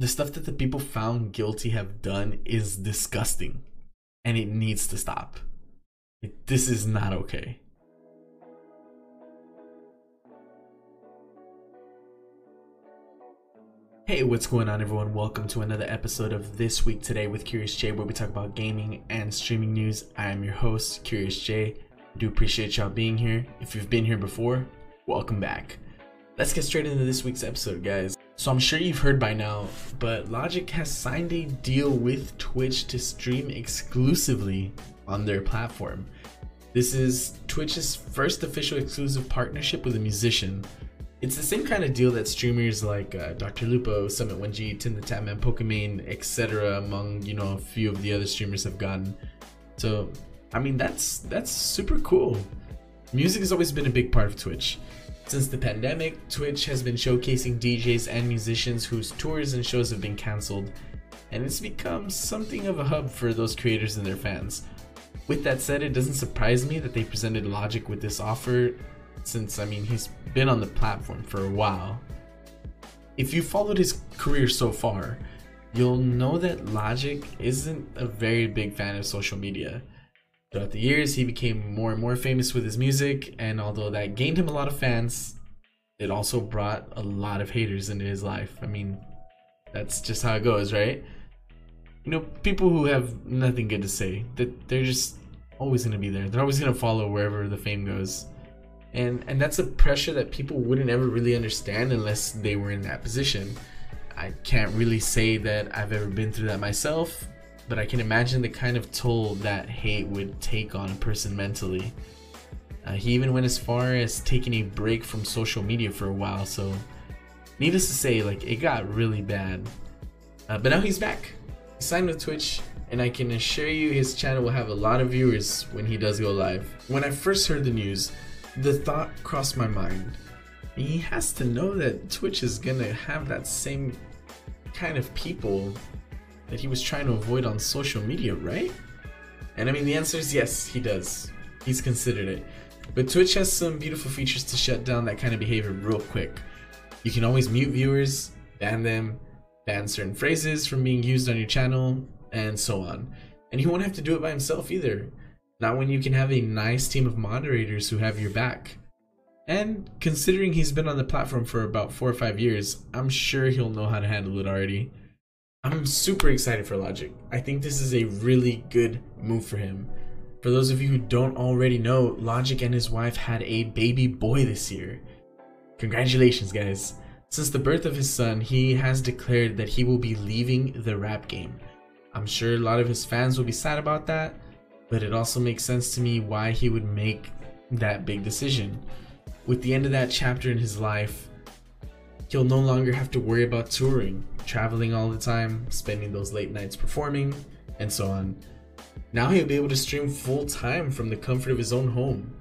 the stuff that the people found guilty have done is disgusting and it needs to stop. It, this is not okay. Hey, what's going on, everyone? Welcome to another episode of This Week Today with Curious J, where we talk about gaming and streaming news. I am your host, Curious J. Do appreciate y'all being here. If you've been here before, welcome back. Let's get straight into this week's episode, guys. So, I'm sure you've heard by now, but Logic has signed a deal with Twitch to stream exclusively on their platform. This is Twitch's first official exclusive partnership with a musician it's the same kind of deal that streamers like uh, DrLupo, Summit 1G, Tim the Tatman, Pokimane, etc., among you know a few of the other streamers have gotten. So, I mean that's that's super cool. Music has always been a big part of Twitch. Since the pandemic, Twitch has been showcasing DJs and musicians whose tours and shows have been cancelled, and it's become something of a hub for those creators and their fans. With that said, it doesn't surprise me that they presented Logic with this offer since I mean he's been on the platform for a while. If you followed his career so far, you'll know that Logic isn't a very big fan of social media. Throughout the years, he became more and more famous with his music, and although that gained him a lot of fans, it also brought a lot of haters into his life. I mean, that's just how it goes, right? You know, people who have nothing good to say, that they're just always going to be there. They're always going to follow wherever the fame goes and and that's a pressure that people wouldn't ever really understand unless they were in that position i can't really say that i've ever been through that myself but i can imagine the kind of toll that hate would take on a person mentally uh, he even went as far as taking a break from social media for a while so needless to say like it got really bad uh, but now he's back he signed with twitch and I can assure you his channel will have a lot of viewers when he does go live. When I first heard the news, the thought crossed my mind. He has to know that Twitch is gonna have that same kind of people that he was trying to avoid on social media, right? And I mean, the answer is yes, he does. He's considered it. But Twitch has some beautiful features to shut down that kind of behavior real quick. You can always mute viewers, ban them, ban certain phrases from being used on your channel, and so on. And he won't have to do it by himself either. Not when you can have a nice team of moderators who have your back. And considering he's been on the platform for about four or five years, I'm sure he'll know how to handle it already. I'm super excited for Logic. I think this is a really good move for him. For those of you who don't already know, Logic and his wife had a baby boy this year. Congratulations, guys. Since the birth of his son, he has declared that he will be leaving the rap game. I'm sure a lot of his fans will be sad about that, but it also makes sense to me why he would make that big decision. With the end of that chapter in his life, he'll no longer have to worry about touring, traveling all the time, spending those late nights performing, and so on. Now he'll be able to stream full time from the comfort of his own home.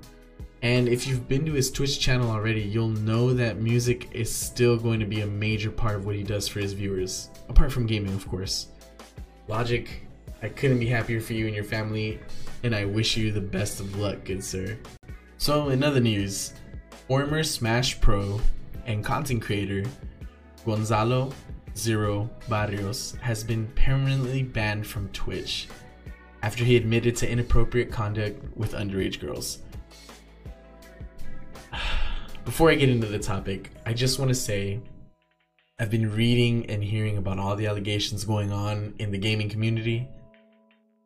And if you've been to his Twitch channel already, you'll know that music is still going to be a major part of what he does for his viewers, apart from gaming, of course. Logic I couldn't be happier for you and your family, and I wish you the best of luck, good sir. So, in other news, former Smash Pro and content creator Gonzalo Zero Barrios has been permanently banned from Twitch after he admitted to inappropriate conduct with underage girls. Before I get into the topic, I just want to say I've been reading and hearing about all the allegations going on in the gaming community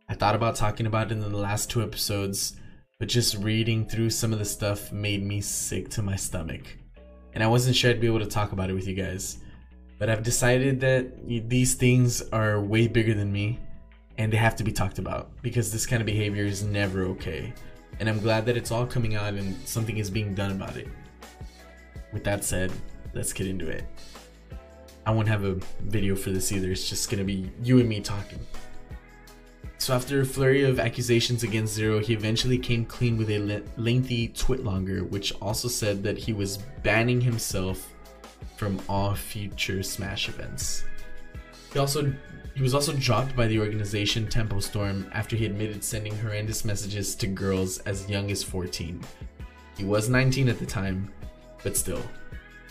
I thought about talking about it in the last two episodes, but just reading through some of the stuff made me sick to my stomach. And I wasn't sure I'd be able to talk about it with you guys. But I've decided that these things are way bigger than me and they have to be talked about because this kind of behavior is never okay. And I'm glad that it's all coming out and something is being done about it. With that said, let's get into it. I won't have a video for this either, it's just gonna be you and me talking. So after a flurry of accusations against Zero, he eventually came clean with a lengthy twitlonger, which also said that he was banning himself from all future Smash events. He also he was also dropped by the organization Tempo Storm after he admitted sending horrendous messages to girls as young as 14. He was 19 at the time, but still.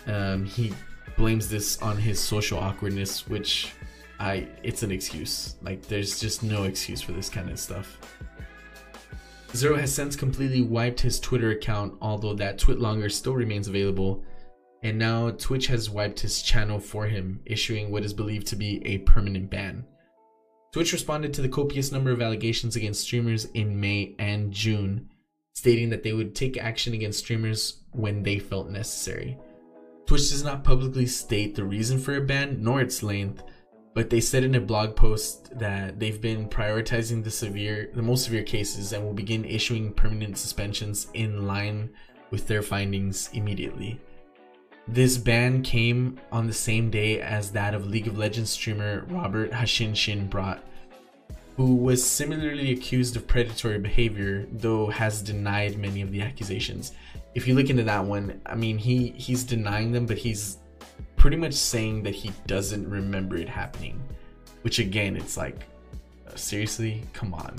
Um, he blames this on his social awkwardness, which I it's an excuse. Like there's just no excuse for this kind of stuff. Zero has since completely wiped his Twitter account, although that TwitLonger still remains available. And now Twitch has wiped his channel for him, issuing what is believed to be a permanent ban. Twitch responded to the copious number of allegations against streamers in May and June, stating that they would take action against streamers when they felt necessary. Twitch does not publicly state the reason for a ban nor its length, but they said in a blog post that they've been prioritizing the severe the most severe cases and will begin issuing permanent suspensions in line with their findings immediately. This ban came on the same day as that of League of Legends streamer Robert Hashinshin brought, who was similarly accused of predatory behavior, though has denied many of the accusations. If you look into that one, I mean he he's denying them, but he's pretty much saying that he doesn't remember it happening. Which again, it's like, uh, seriously, come on,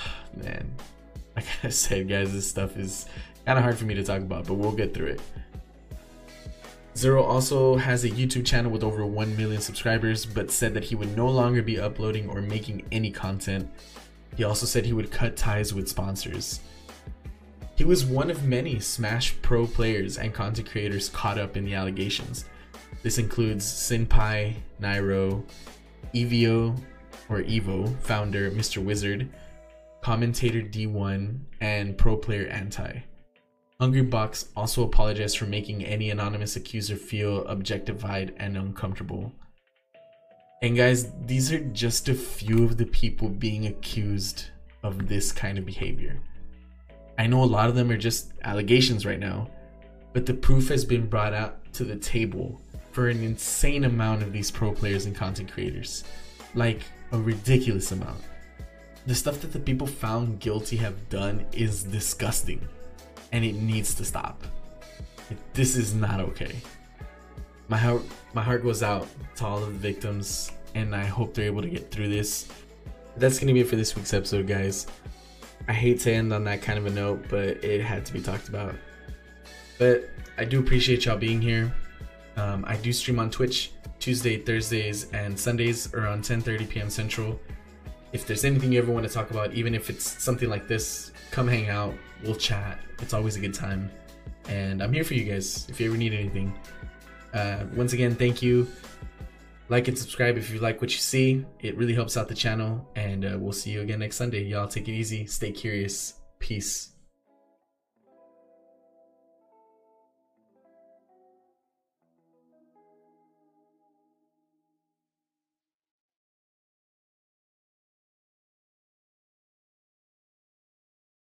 man. Like I said, guys, this stuff is kind of hard for me to talk about, but we'll get through it. Zero also has a YouTube channel with over 1 million subscribers, but said that he would no longer be uploading or making any content. He also said he would cut ties with sponsors. He was one of many Smash Pro players and content creators caught up in the allegations. This includes Senpai, Nairo, Evio or Evo founder Mr. Wizard, commentator D1, and pro player Anti. Hungrybox also apologized for making any anonymous accuser feel objectified and uncomfortable. And guys, these are just a few of the people being accused of this kind of behavior. I know a lot of them are just allegations right now, but the proof has been brought out to the table for an insane amount of these pro players and content creators. Like a ridiculous amount. The stuff that the people found guilty have done is disgusting and it needs to stop. This is not okay. My heart my heart goes out to all of the victims and I hope they're able to get through this. That's going to be it for this week's episode, guys. I hate to end on that kind of a note, but it had to be talked about. But I do appreciate y'all being here. Um, I do stream on Twitch Tuesday, Thursdays, and Sundays around 10:30 p.m. Central. If there's anything you ever want to talk about, even if it's something like this, come hang out. We'll chat. It's always a good time. And I'm here for you guys if you ever need anything. Uh, once again, thank you. Like and subscribe if you like what you see. It really helps out the channel. And uh, we'll see you again next Sunday. Y'all take it easy. Stay curious. Peace.